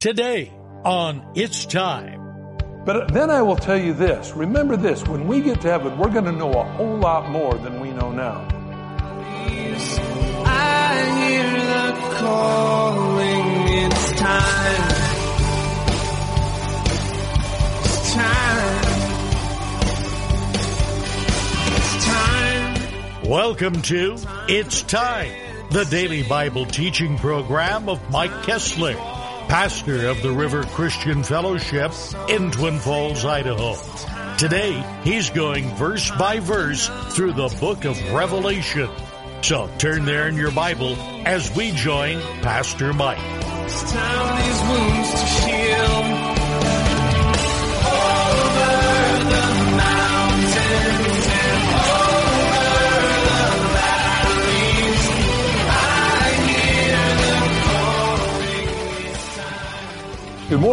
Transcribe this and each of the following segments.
Today on It's Time. But then I will tell you this remember this when we get to heaven, we're going to know a whole lot more than we know now. I hear the calling, it's time. It's time. It's time. Welcome to It's Time, the daily Bible teaching program of Mike Kessler, pastor of the River Christian Fellowship in Twin Falls, Idaho. Today, he's going verse by verse through the book of Revelation. So turn there in your Bible as we join Pastor Mike.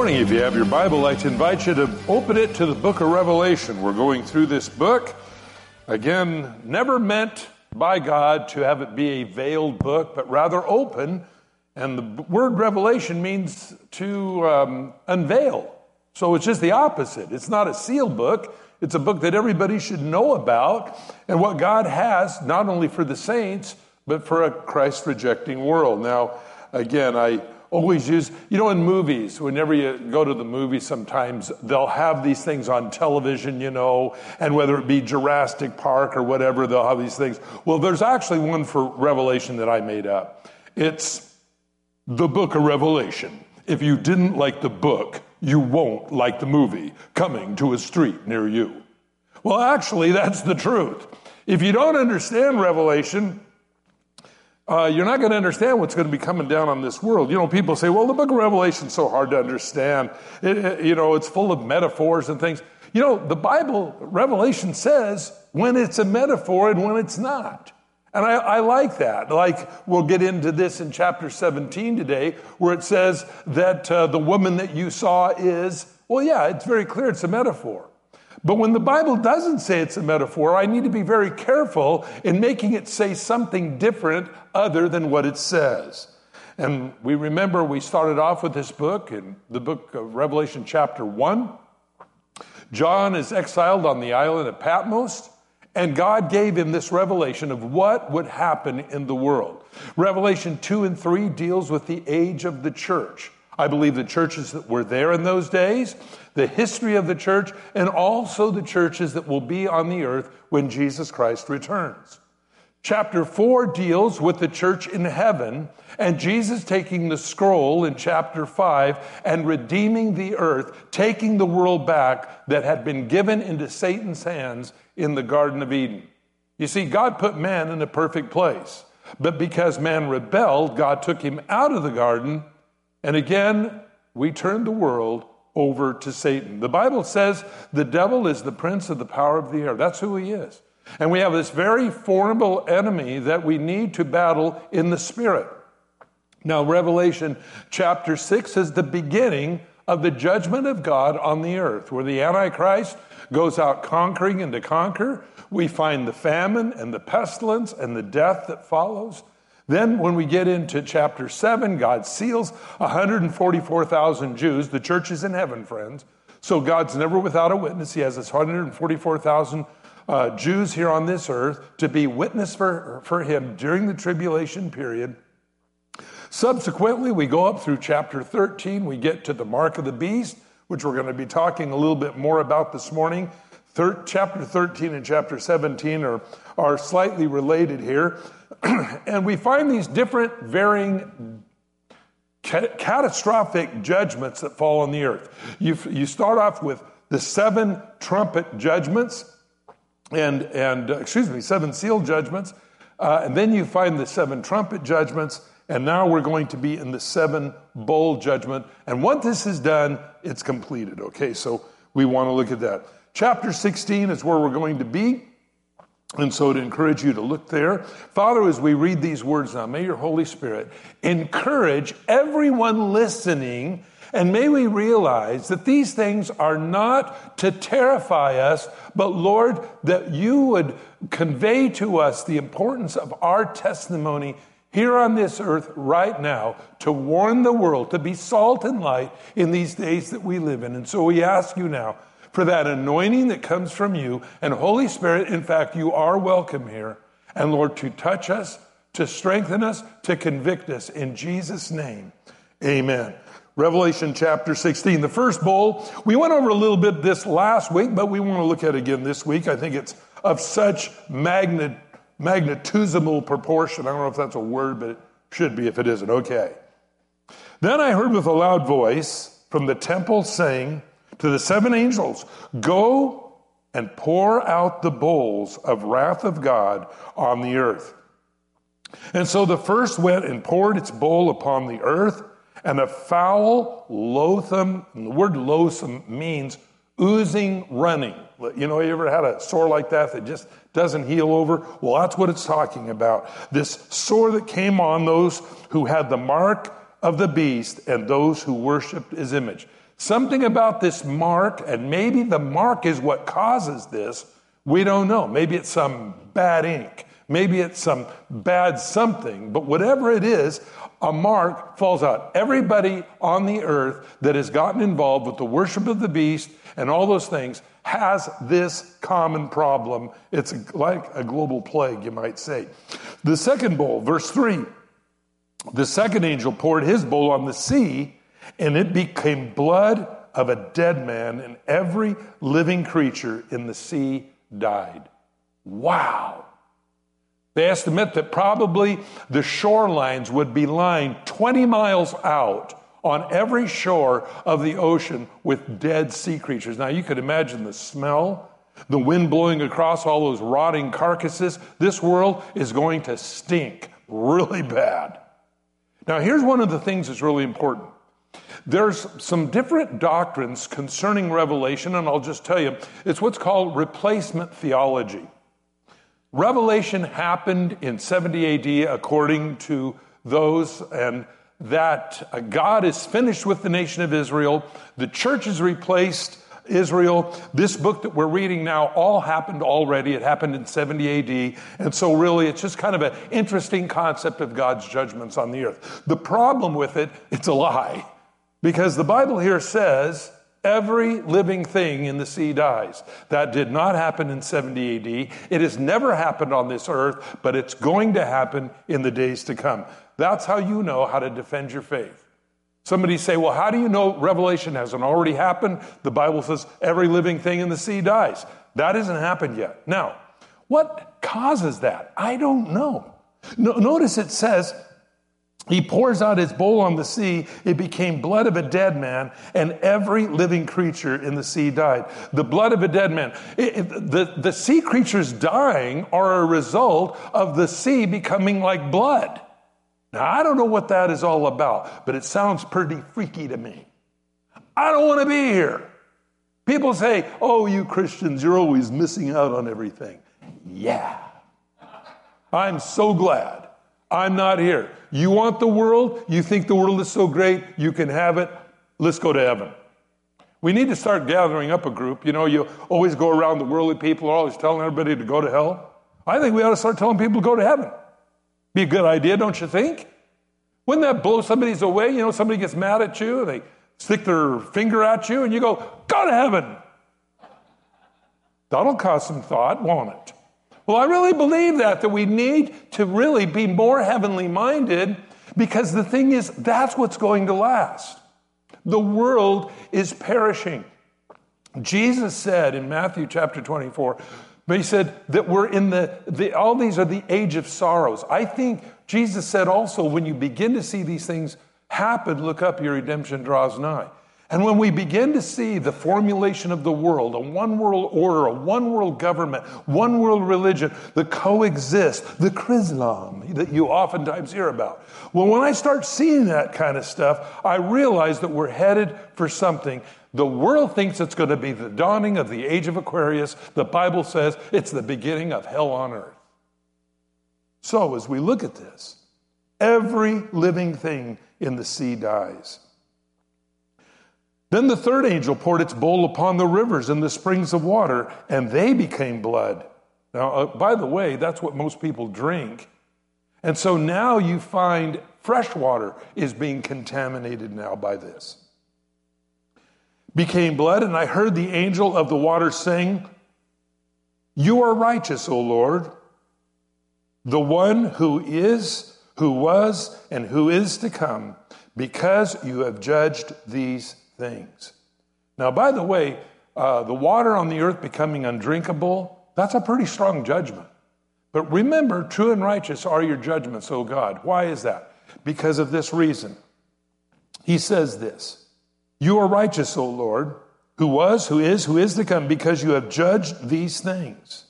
Morning. If you have your Bible, I'd like to invite you to open it to the book of Revelation. We're going through this book. Again, never meant by God to have it be a veiled book, but rather open. And the word revelation means to um, unveil. So it's just the opposite. It's not a sealed book, it's a book that everybody should know about and what God has, not only for the saints, but for a Christ rejecting world. Now, again, I always use, you know, in movies, whenever you go to the movies, sometimes they'll have these things on television, you know, and whether it be Jurassic Park or whatever, they'll have these things. Well, there's actually one for Revelation that I made up. It's the book of Revelation. If you didn't like the book, you won't like the movie coming to a street near you. Well, actually, that's the truth. If you don't understand Revelation, uh, you're not going to understand what's going to be coming down on this world. You know, people say, well, the book of Revelation is so hard to understand. It, it- you know, it's full of metaphors and things. You know, the Bible, Revelation says when it's a metaphor and when it's not. And I, I like that. Like, we'll get into this in chapter 17 today, where it says that uh, the woman that you saw is, well, yeah, it's very clear it's a metaphor. But when the Bible doesn't say it's a metaphor, I need to be very careful in making it say something different other than what it says. And we remember we started off with this book in the book of Revelation, chapter 1. John is exiled on the island of Patmos, and God gave him this revelation of what would happen in the world. Revelation 2 and 3 deals with the age of the church. I believe the churches that were there in those days, the history of the church, and also the churches that will be on the earth when Jesus Christ returns. Chapter 4 deals with the church in heaven and Jesus taking the scroll in chapter 5 and redeeming the earth, taking the world back that had been given into Satan's hands in the Garden of Eden. You see, God put man in a perfect place, but because man rebelled, God took him out of the garden, and again, we turn the world over to Satan. The Bible says the devil is the prince of the power of the air. That's who he is. And we have this very formidable enemy that we need to battle in the spirit. Now, Revelation chapter 6 is the beginning of the judgment of God on the earth, where the Antichrist goes out conquering and to conquer. We find the famine and the pestilence and the death that follows. Then, when we get into chapter 7, God seals 144,000 Jews. The church is in heaven, friends. So God's never without a witness. He has this 144,000 uh, Jews here on this earth to be witness for, for Him during the tribulation period. Subsequently, we go up through chapter 13. We get to the mark of the beast, which we're going to be talking a little bit more about this morning. Thir- chapter 13 and chapter 17 are, are slightly related here. and we find these different, varying, ca- catastrophic judgments that fall on the earth. You, you start off with the seven trumpet judgments, and, and uh, excuse me, seven seal judgments. Uh, and then you find the seven trumpet judgments. And now we're going to be in the seven bowl judgment. And once this is done, it's completed. Okay, so we want to look at that. Chapter 16 is where we're going to be. And so to encourage you to look there. Father, as we read these words now, may your Holy Spirit encourage everyone listening and may we realize that these things are not to terrify us, but Lord, that you would convey to us the importance of our testimony here on this earth right now to warn the world, to be salt and light in these days that we live in. And so we ask you now for that anointing that comes from you. And Holy Spirit, in fact, you are welcome here. And Lord, to touch us, to strengthen us, to convict us. In Jesus' name, amen. Revelation chapter 16. The first bowl, we went over a little bit this last week, but we want to look at it again this week. I think it's of such magnet proportion. I don't know if that's a word, but it should be if it isn't. Okay. Then I heard with a loud voice from the temple saying to the seven angels, Go and pour out the bowls of wrath of God on the earth. And so the first went and poured its bowl upon the earth, and a foul, loathsome, the word loathsome means oozing, running. You know, you ever had a sore like that that just doesn't heal over? Well, that's what it's talking about. This sore that came on those who had the mark of the beast and those who worshiped his image. Something about this mark, and maybe the mark is what causes this. We don't know. Maybe it's some bad ink. Maybe it's some bad something. But whatever it is, a mark falls out. Everybody on the earth that has gotten involved with the worship of the beast and all those things has this common problem. It's like a global plague, you might say. The second bowl, verse 3 the second angel poured his bowl on the sea, and it became blood of a dead man, and every living creature in the sea died. Wow. They estimate that probably the shorelines would be lying 20 miles out on every shore of the ocean with dead sea creatures. Now, you could imagine the smell, the wind blowing across all those rotting carcasses. This world is going to stink really bad. Now, here's one of the things that's really important. There's some different doctrines concerning Revelation, and I'll just tell you it's what's called replacement theology. Revelation happened in 70 AD according to those, and that uh, God is finished with the nation of Israel. The church has replaced Israel. This book that we're reading now all happened already. It happened in 70 AD. And so, really, it's just kind of an interesting concept of God's judgments on the earth. The problem with it, it's a lie. Because the Bible here says every living thing in the sea dies. That did not happen in 70 AD. It has never happened on this earth, but it's going to happen in the days to come. That's how you know how to defend your faith. Somebody say, well, how do you know Revelation hasn't already happened? The Bible says every living thing in the sea dies. That hasn't happened yet. Now, what causes that? I don't know. No, notice it says, he pours out his bowl on the sea. It became blood of a dead man, and every living creature in the sea died. The blood of a dead man. It, it, the, the sea creatures dying are a result of the sea becoming like blood. Now, I don't know what that is all about, but it sounds pretty freaky to me. I don't want to be here. People say, oh, you Christians, you're always missing out on everything. Yeah. I'm so glad I'm not here. You want the world? You think the world is so great? You can have it. Let's go to heaven. We need to start gathering up a group. You know, you always go around the worldly people, always telling everybody to go to hell. I think we ought to start telling people to go to heaven. Be a good idea, don't you think? Wouldn't that blow somebody's away? You know, somebody gets mad at you, and they stick their finger at you, and you go, Go to heaven. That'll cause some thought, won't it? Well, I really believe that, that we need to really be more heavenly minded because the thing is, that's what's going to last. The world is perishing. Jesus said in Matthew chapter 24, but he said that we're in the, the, all these are the age of sorrows. I think Jesus said also, when you begin to see these things happen, look up, your redemption draws nigh. And when we begin to see the formulation of the world, a one world order, a one world government, one world religion, the coexist, the Chrislam that you oftentimes hear about. Well, when I start seeing that kind of stuff, I realize that we're headed for something the world thinks it's going to be the dawning of the age of Aquarius. The Bible says it's the beginning of hell on earth. So, as we look at this, every living thing in the sea dies. Then the third angel poured its bowl upon the rivers and the springs of water, and they became blood. Now, uh, by the way, that's what most people drink. And so now you find fresh water is being contaminated now by this. Became blood, and I heard the angel of the water saying, You are righteous, O Lord, the one who is, who was, and who is to come, because you have judged these things. Now, by the way, uh, the water on the earth becoming undrinkable, that's a pretty strong judgment. But remember, true and righteous are your judgments, O God. Why is that? Because of this reason. He says this You are righteous, O Lord, who was, who is, who is to come, because you have judged these things.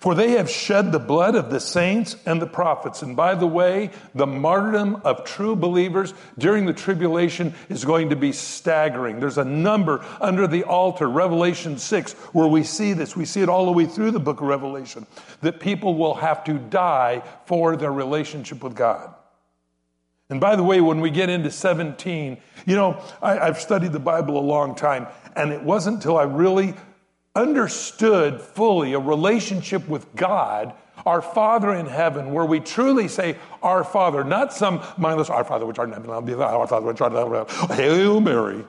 For they have shed the blood of the saints and the prophets. And by the way, the martyrdom of true believers during the tribulation is going to be staggering. There's a number under the altar, Revelation 6, where we see this. We see it all the way through the book of Revelation, that people will have to die for their relationship with God. And by the way, when we get into 17, you know, I, have studied the Bible a long time, and it wasn't until I really understood fully a relationship with God, our Father in heaven, where we truly say, Our Father, not some mindless, Our Father which art in heaven, our Father which art in heaven, Hail Mary.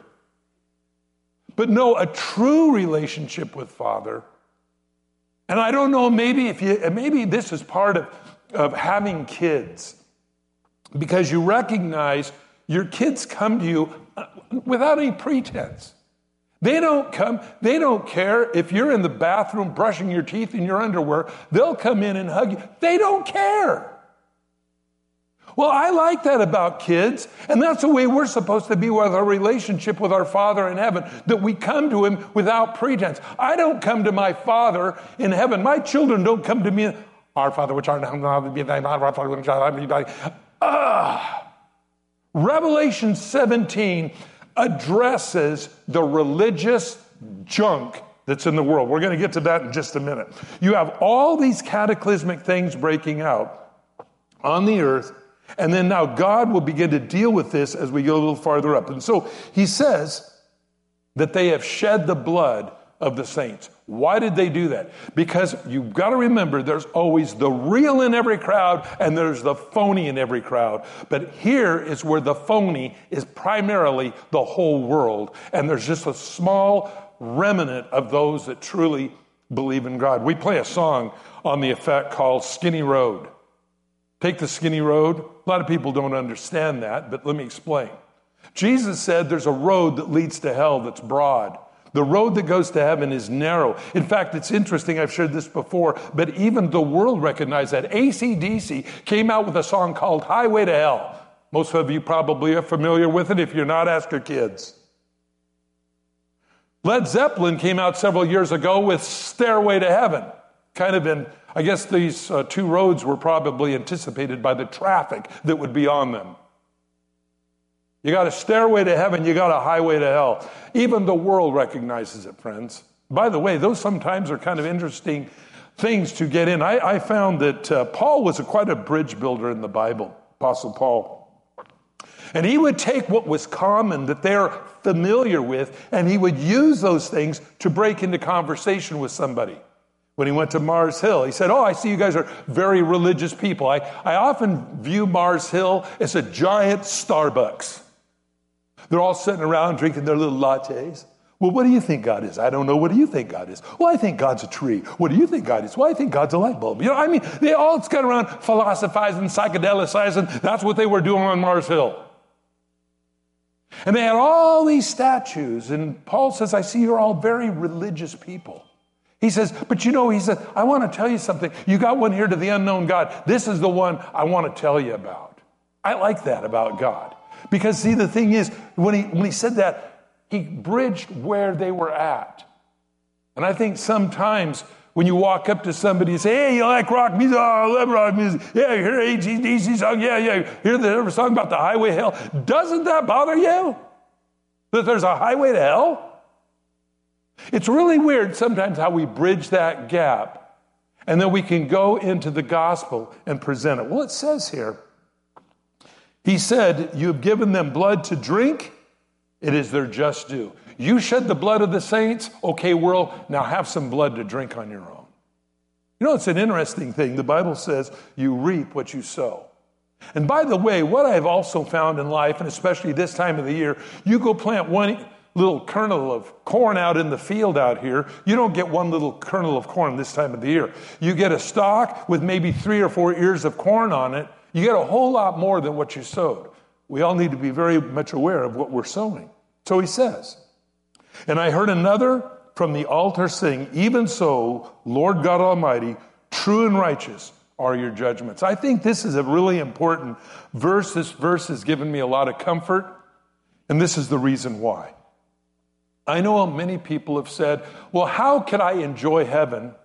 But no, a true relationship with Father. And I don't know, maybe if you, maybe this is part of, of having kids, because you recognize your kids come to you uh, without any pretense. They don't come, they don't care if you're in the bathroom brushing your teeth in your underwear, they'll come in and hug you. They don't care. Well, I like that about kids, and that's the way we're supposed to be with our relationship with our Father in heaven, that we come to Him without pretense. I don't come to my Father in heaven. My children don't come to me, Our Father which art in heaven, Ah! Revelation 17 addresses the religious junk that's in the world. We're going to get to that in just a minute. You have all these cataclysmic things breaking out on the earth, and then now God will begin to deal with this as we go a little farther up. And so he says that they have shed the blood of the saints. Why did they do that? Because you've got to remember there's always the real in every crowd and there's the phony in every crowd. But here is where the phony is primarily the whole world. And there's just a small remnant of those that truly believe in God. We play a song on the effect called Skinny Road. Take the skinny road. A lot of people don't understand that, but let me explain. Jesus said there's a road that leads to hell that's broad the road that goes to heaven is narrow. In fact, it's interesting, I've shared this before, but even the world recognized that. ACDC came out with a song called Highway to Hell. Most of you probably are familiar with it. If you're not, ask your kids. Led Zeppelin came out several years ago with Stairway to Heaven. Kind of in, I guess these uh, two roads were probably anticipated by the traffic that would be on them. You got a stairway to heaven, you got a highway to hell. Even the world recognizes it, friends. By the way, those sometimes are kind of interesting things to get in. I, I found that uh, Paul was a, quite a bridge builder in the Bible, Apostle Paul. And he would take what was common that they're familiar with, and he would use those things to break into conversation with somebody. When he went to Mars Hill, he said, Oh, I see you guys are very religious people. I, I often view Mars Hill as a giant Starbucks. They're all sitting around drinking their little lattes. Well, what do you think God is? I don't know. What do you think God is? Well, I think God's a tree. What do you think God is? Well, I think God's a light bulb. You know, I mean, they all got around philosophizing, psychedelicizing. That's what they were doing on Mars Hill. And they had all these statues. And Paul says, I see you're all very religious people. He says, but you know, he says, I want to tell you something. You got one here to the unknown God. This is the one I want to tell you about. I like that about God. Because, see, the thing is, when he, when he said that, he bridged where they were at. And I think sometimes when you walk up to somebody and say, Hey, you like rock music? Oh, I love rock music. Yeah, you hear ACDC song? Yeah, yeah. You hear the song about the highway to hell? Doesn't that bother you? That there's a highway to hell? It's really weird sometimes how we bridge that gap and then we can go into the gospel and present it. Well, it says here, he said, You have given them blood to drink, it is their just due. You shed the blood of the saints, okay, world, now have some blood to drink on your own. You know, it's an interesting thing. The Bible says you reap what you sow. And by the way, what I've also found in life, and especially this time of the year, you go plant one little kernel of corn out in the field out here, you don't get one little kernel of corn this time of the year. You get a stalk with maybe three or four ears of corn on it. You get a whole lot more than what you sowed. We all need to be very much aware of what we're sowing. So he says, And I heard another from the altar saying, Even so, Lord God Almighty, true and righteous are your judgments. I think this is a really important verse. This verse has given me a lot of comfort, and this is the reason why. I know many people have said, Well, how could I enjoy heaven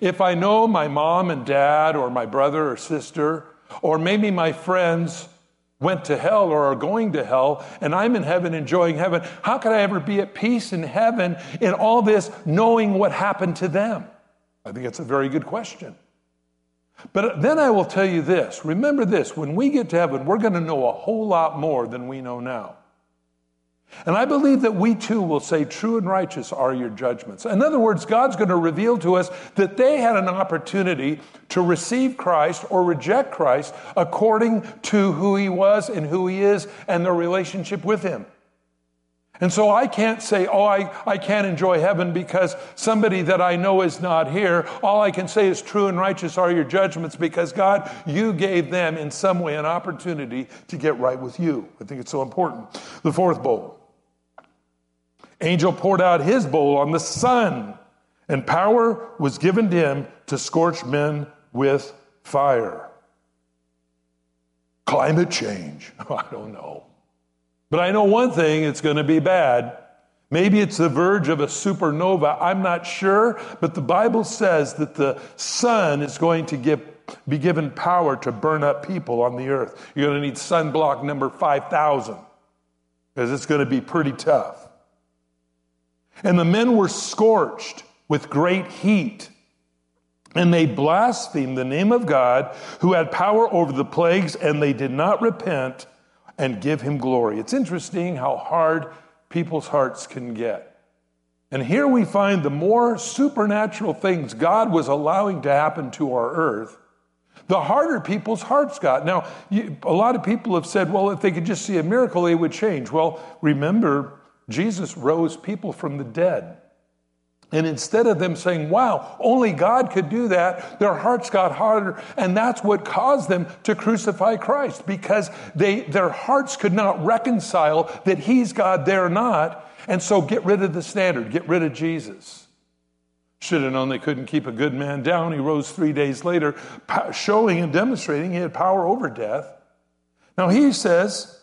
if I know my mom and dad, or my brother or sister, or maybe my friends went to hell or are going to hell, and I'm in heaven enjoying heaven? How could I ever be at peace in heaven in all this knowing what happened to them? I think it's a very good question. But then I will tell you this remember this when we get to heaven, we're going to know a whole lot more than we know now. And I believe that we too will say, True and righteous are your judgments. In other words, God's going to reveal to us that they had an opportunity to receive Christ or reject Christ according to who he was and who he is and their relationship with him. And so I can't say, oh, I, I can't enjoy heaven because somebody that I know is not here. All I can say is true and righteous are your judgments because God, you gave them in some way an opportunity to get right with you. I think it's so important. The fourth bowl. Angel poured out his bowl on the sun, and power was given to him to scorch men with fire. Climate change. I don't know. But I know one thing it's going to be bad. Maybe it's the verge of a supernova. I'm not sure. But the Bible says that the sun is going to give, be given power to burn up people on the earth. You're going to need sunblock number 5,000 because it's going to be pretty tough. And the men were scorched with great heat. And they blasphemed the name of God who had power over the plagues, and they did not repent and give him glory. It's interesting how hard people's hearts can get. And here we find the more supernatural things God was allowing to happen to our earth, the harder people's hearts got. Now, a lot of people have said, well, if they could just see a miracle, they would change. Well, remember, Jesus rose people from the dead. And instead of them saying, wow, only God could do that, their hearts got harder. And that's what caused them to crucify Christ because they, their hearts could not reconcile that He's God, they're not. And so get rid of the standard, get rid of Jesus. Should have known they couldn't keep a good man down. He rose three days later, showing and demonstrating he had power over death. Now he says,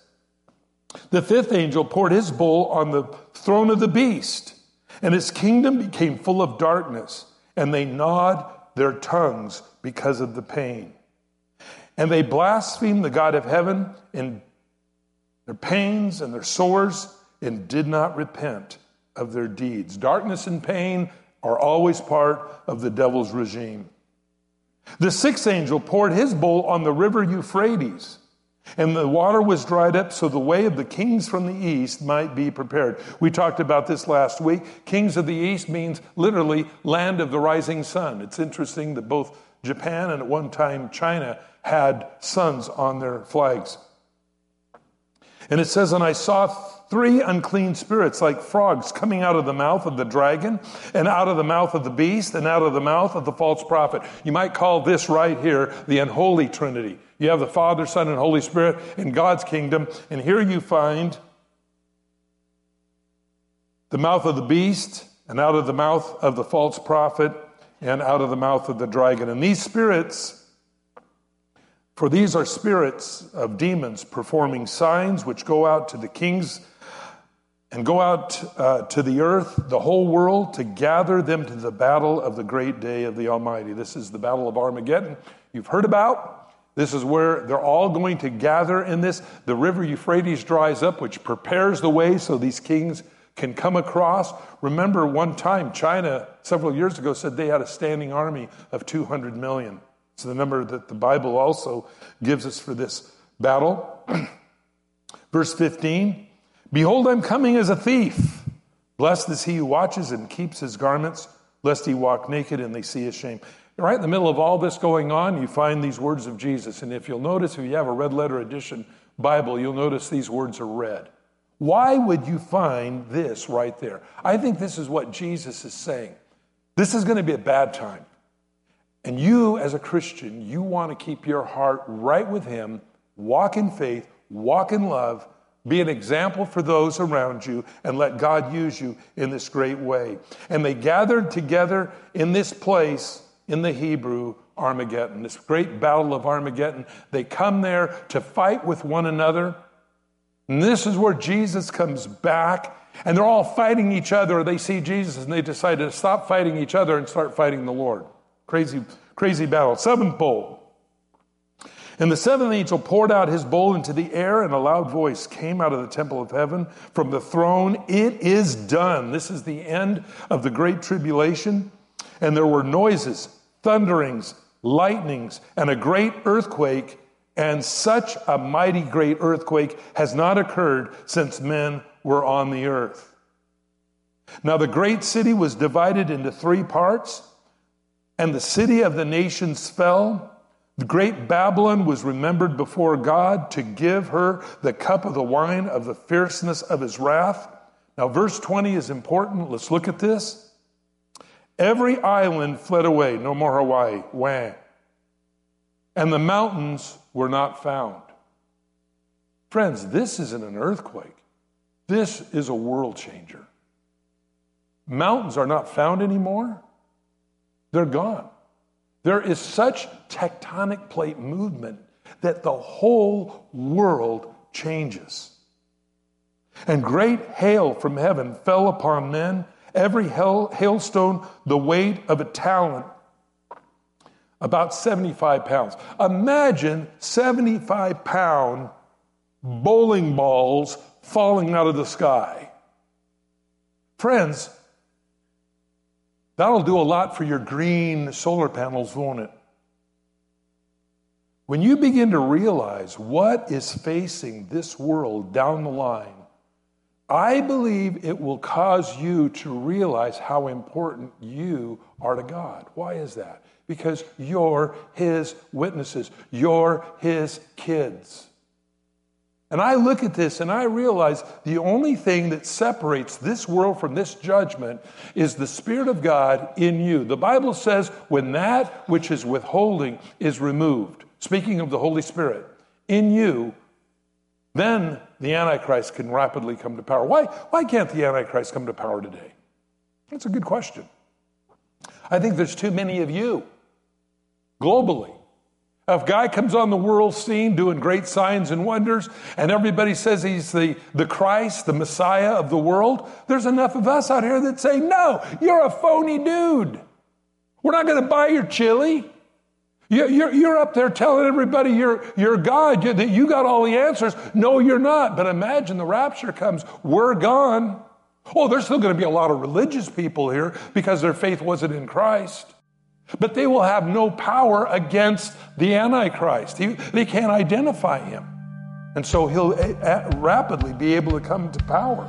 the fifth angel poured his bowl on the throne of the beast and his kingdom became full of darkness, and they gnawed their tongues because of the pain. And they blasphemed the God of heaven in their pains and their sores and did not repent of their deeds. Darkness and pain are always part of the devil's regime. The sixth angel poured his bowl on the river Euphrates and the water was dried up so the way of the kings from the east might be prepared. We talked about this last week. Kings of the east means literally land of the rising sun. It's interesting that both Japan and at one time China had suns on their flags. And it says, And I saw three unclean spirits like frogs coming out of the mouth of the dragon and out of the mouth of the beast and out of the mouth of the false prophet. You might call this right here the unholy trinity. You have the Father, Son, and Holy Spirit in God's kingdom. And here you find the mouth of the beast, and out of the mouth of the false prophet, and out of the mouth of the dragon. And these spirits, for these are spirits of demons performing signs which go out to the kings and go out uh, to the earth, the whole world, to gather them to the battle of the great day of the Almighty. This is the battle of Armageddon you've heard about. This is where they're all going to gather in this. The river Euphrates dries up, which prepares the way so these kings can come across. Remember, one time China, several years ago, said they had a standing army of 200 million. It's the number that the Bible also gives us for this battle. Verse 15 Behold, I'm coming as a thief. Blessed is he who watches and keeps his garments, lest he walk naked and they see his shame. right in the middle of all this going on, you find these words of Jesus. And if you'll notice, if you have a red letter edition Bible, you'll notice these words are red. Why would you find this right there? I think this is what Jesus is saying. This is going to be a bad time. And you, as a Christian, you want to keep your heart right with Him, walk in faith, walk in love, be an example for those around you, and let God use you in this great way. And they gathered together in this place in the Hebrew Armageddon, this great battle of Armageddon. They come there to fight with one another. And this is where Jesus comes back, and they're all fighting each other. They see Jesus and they decide to stop fighting each other and start fighting the Lord. Crazy, crazy battle. Seventh bowl. And the seventh angel poured out his bowl into the air, and a loud voice came out of the temple of heaven from the throne It is done. This is the end of the great tribulation. And there were noises, thunderings, lightnings, and a great earthquake. And such a mighty great earthquake has not occurred since men were on the earth. Now, the great city was divided into three parts, and the city of the nations fell. The great Babylon was remembered before God to give her the cup of the wine of the fierceness of his wrath. Now, verse 20 is important. Let's look at this. Every island fled away, no more Hawaii, wah. And the mountains were not found. Friends, this isn't an earthquake. This is a world changer. Mountains are not found anymore, they're gone. There is such tectonic plate movement that the whole world changes. And great hail from heaven fell upon men, every hail, hailstone the weight of a talent, about 75 pounds. Imagine 75 pound bowling balls falling out of the sky. Friends, that'll do a lot for your green solar panels, won't it? When you begin to realize what is facing this world down the line, I believe it will cause you to realize how important you are to God. Why is that? Because you're His witnesses, you're His kids. And I look at this and I realize the only thing that separates this world from this judgment is the Spirit of God in you. The Bible says when that which is withholding is removed, speaking of the Holy Spirit, in you, then the Antichrist can rapidly come to power. Why, why can't the Antichrist come to power today? That's a good question. I think there's too many of you globally. If guy comes on the world scene doing great signs and wonders, and everybody says he's the, the Christ, the Messiah of the world, there's enough of us out here that say, No, you're a phony dude. We're not going to buy your chili. You're, you're, up there telling everybody you're, you're God, you, that you got all the answers. No, you're not. But imagine the rapture comes, we're gone. Oh, there's still going to be a lot of religious people here because their faith wasn't in Christ. But they will have no power against the Antichrist. He, they can't identify him. And so he'll a, a, rapidly be able to come to power.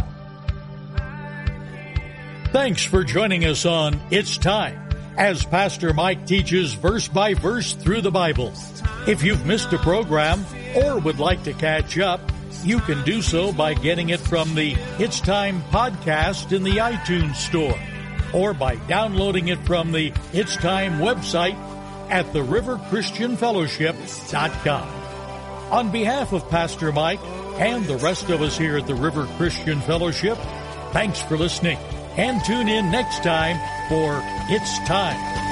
Thanks for joining us on It's Time as Pastor Mike teaches verse by verse through the Bible. If you've missed a program or would like to catch up, you can do so by getting it from the It's Time podcast in the iTunes Store or by downloading it from the It's Time website at theriverchristianfellowship.com. On behalf of Pastor Mike and the rest of us here at the River Christian Fellowship, thanks for listening and tune in next time for It's Time.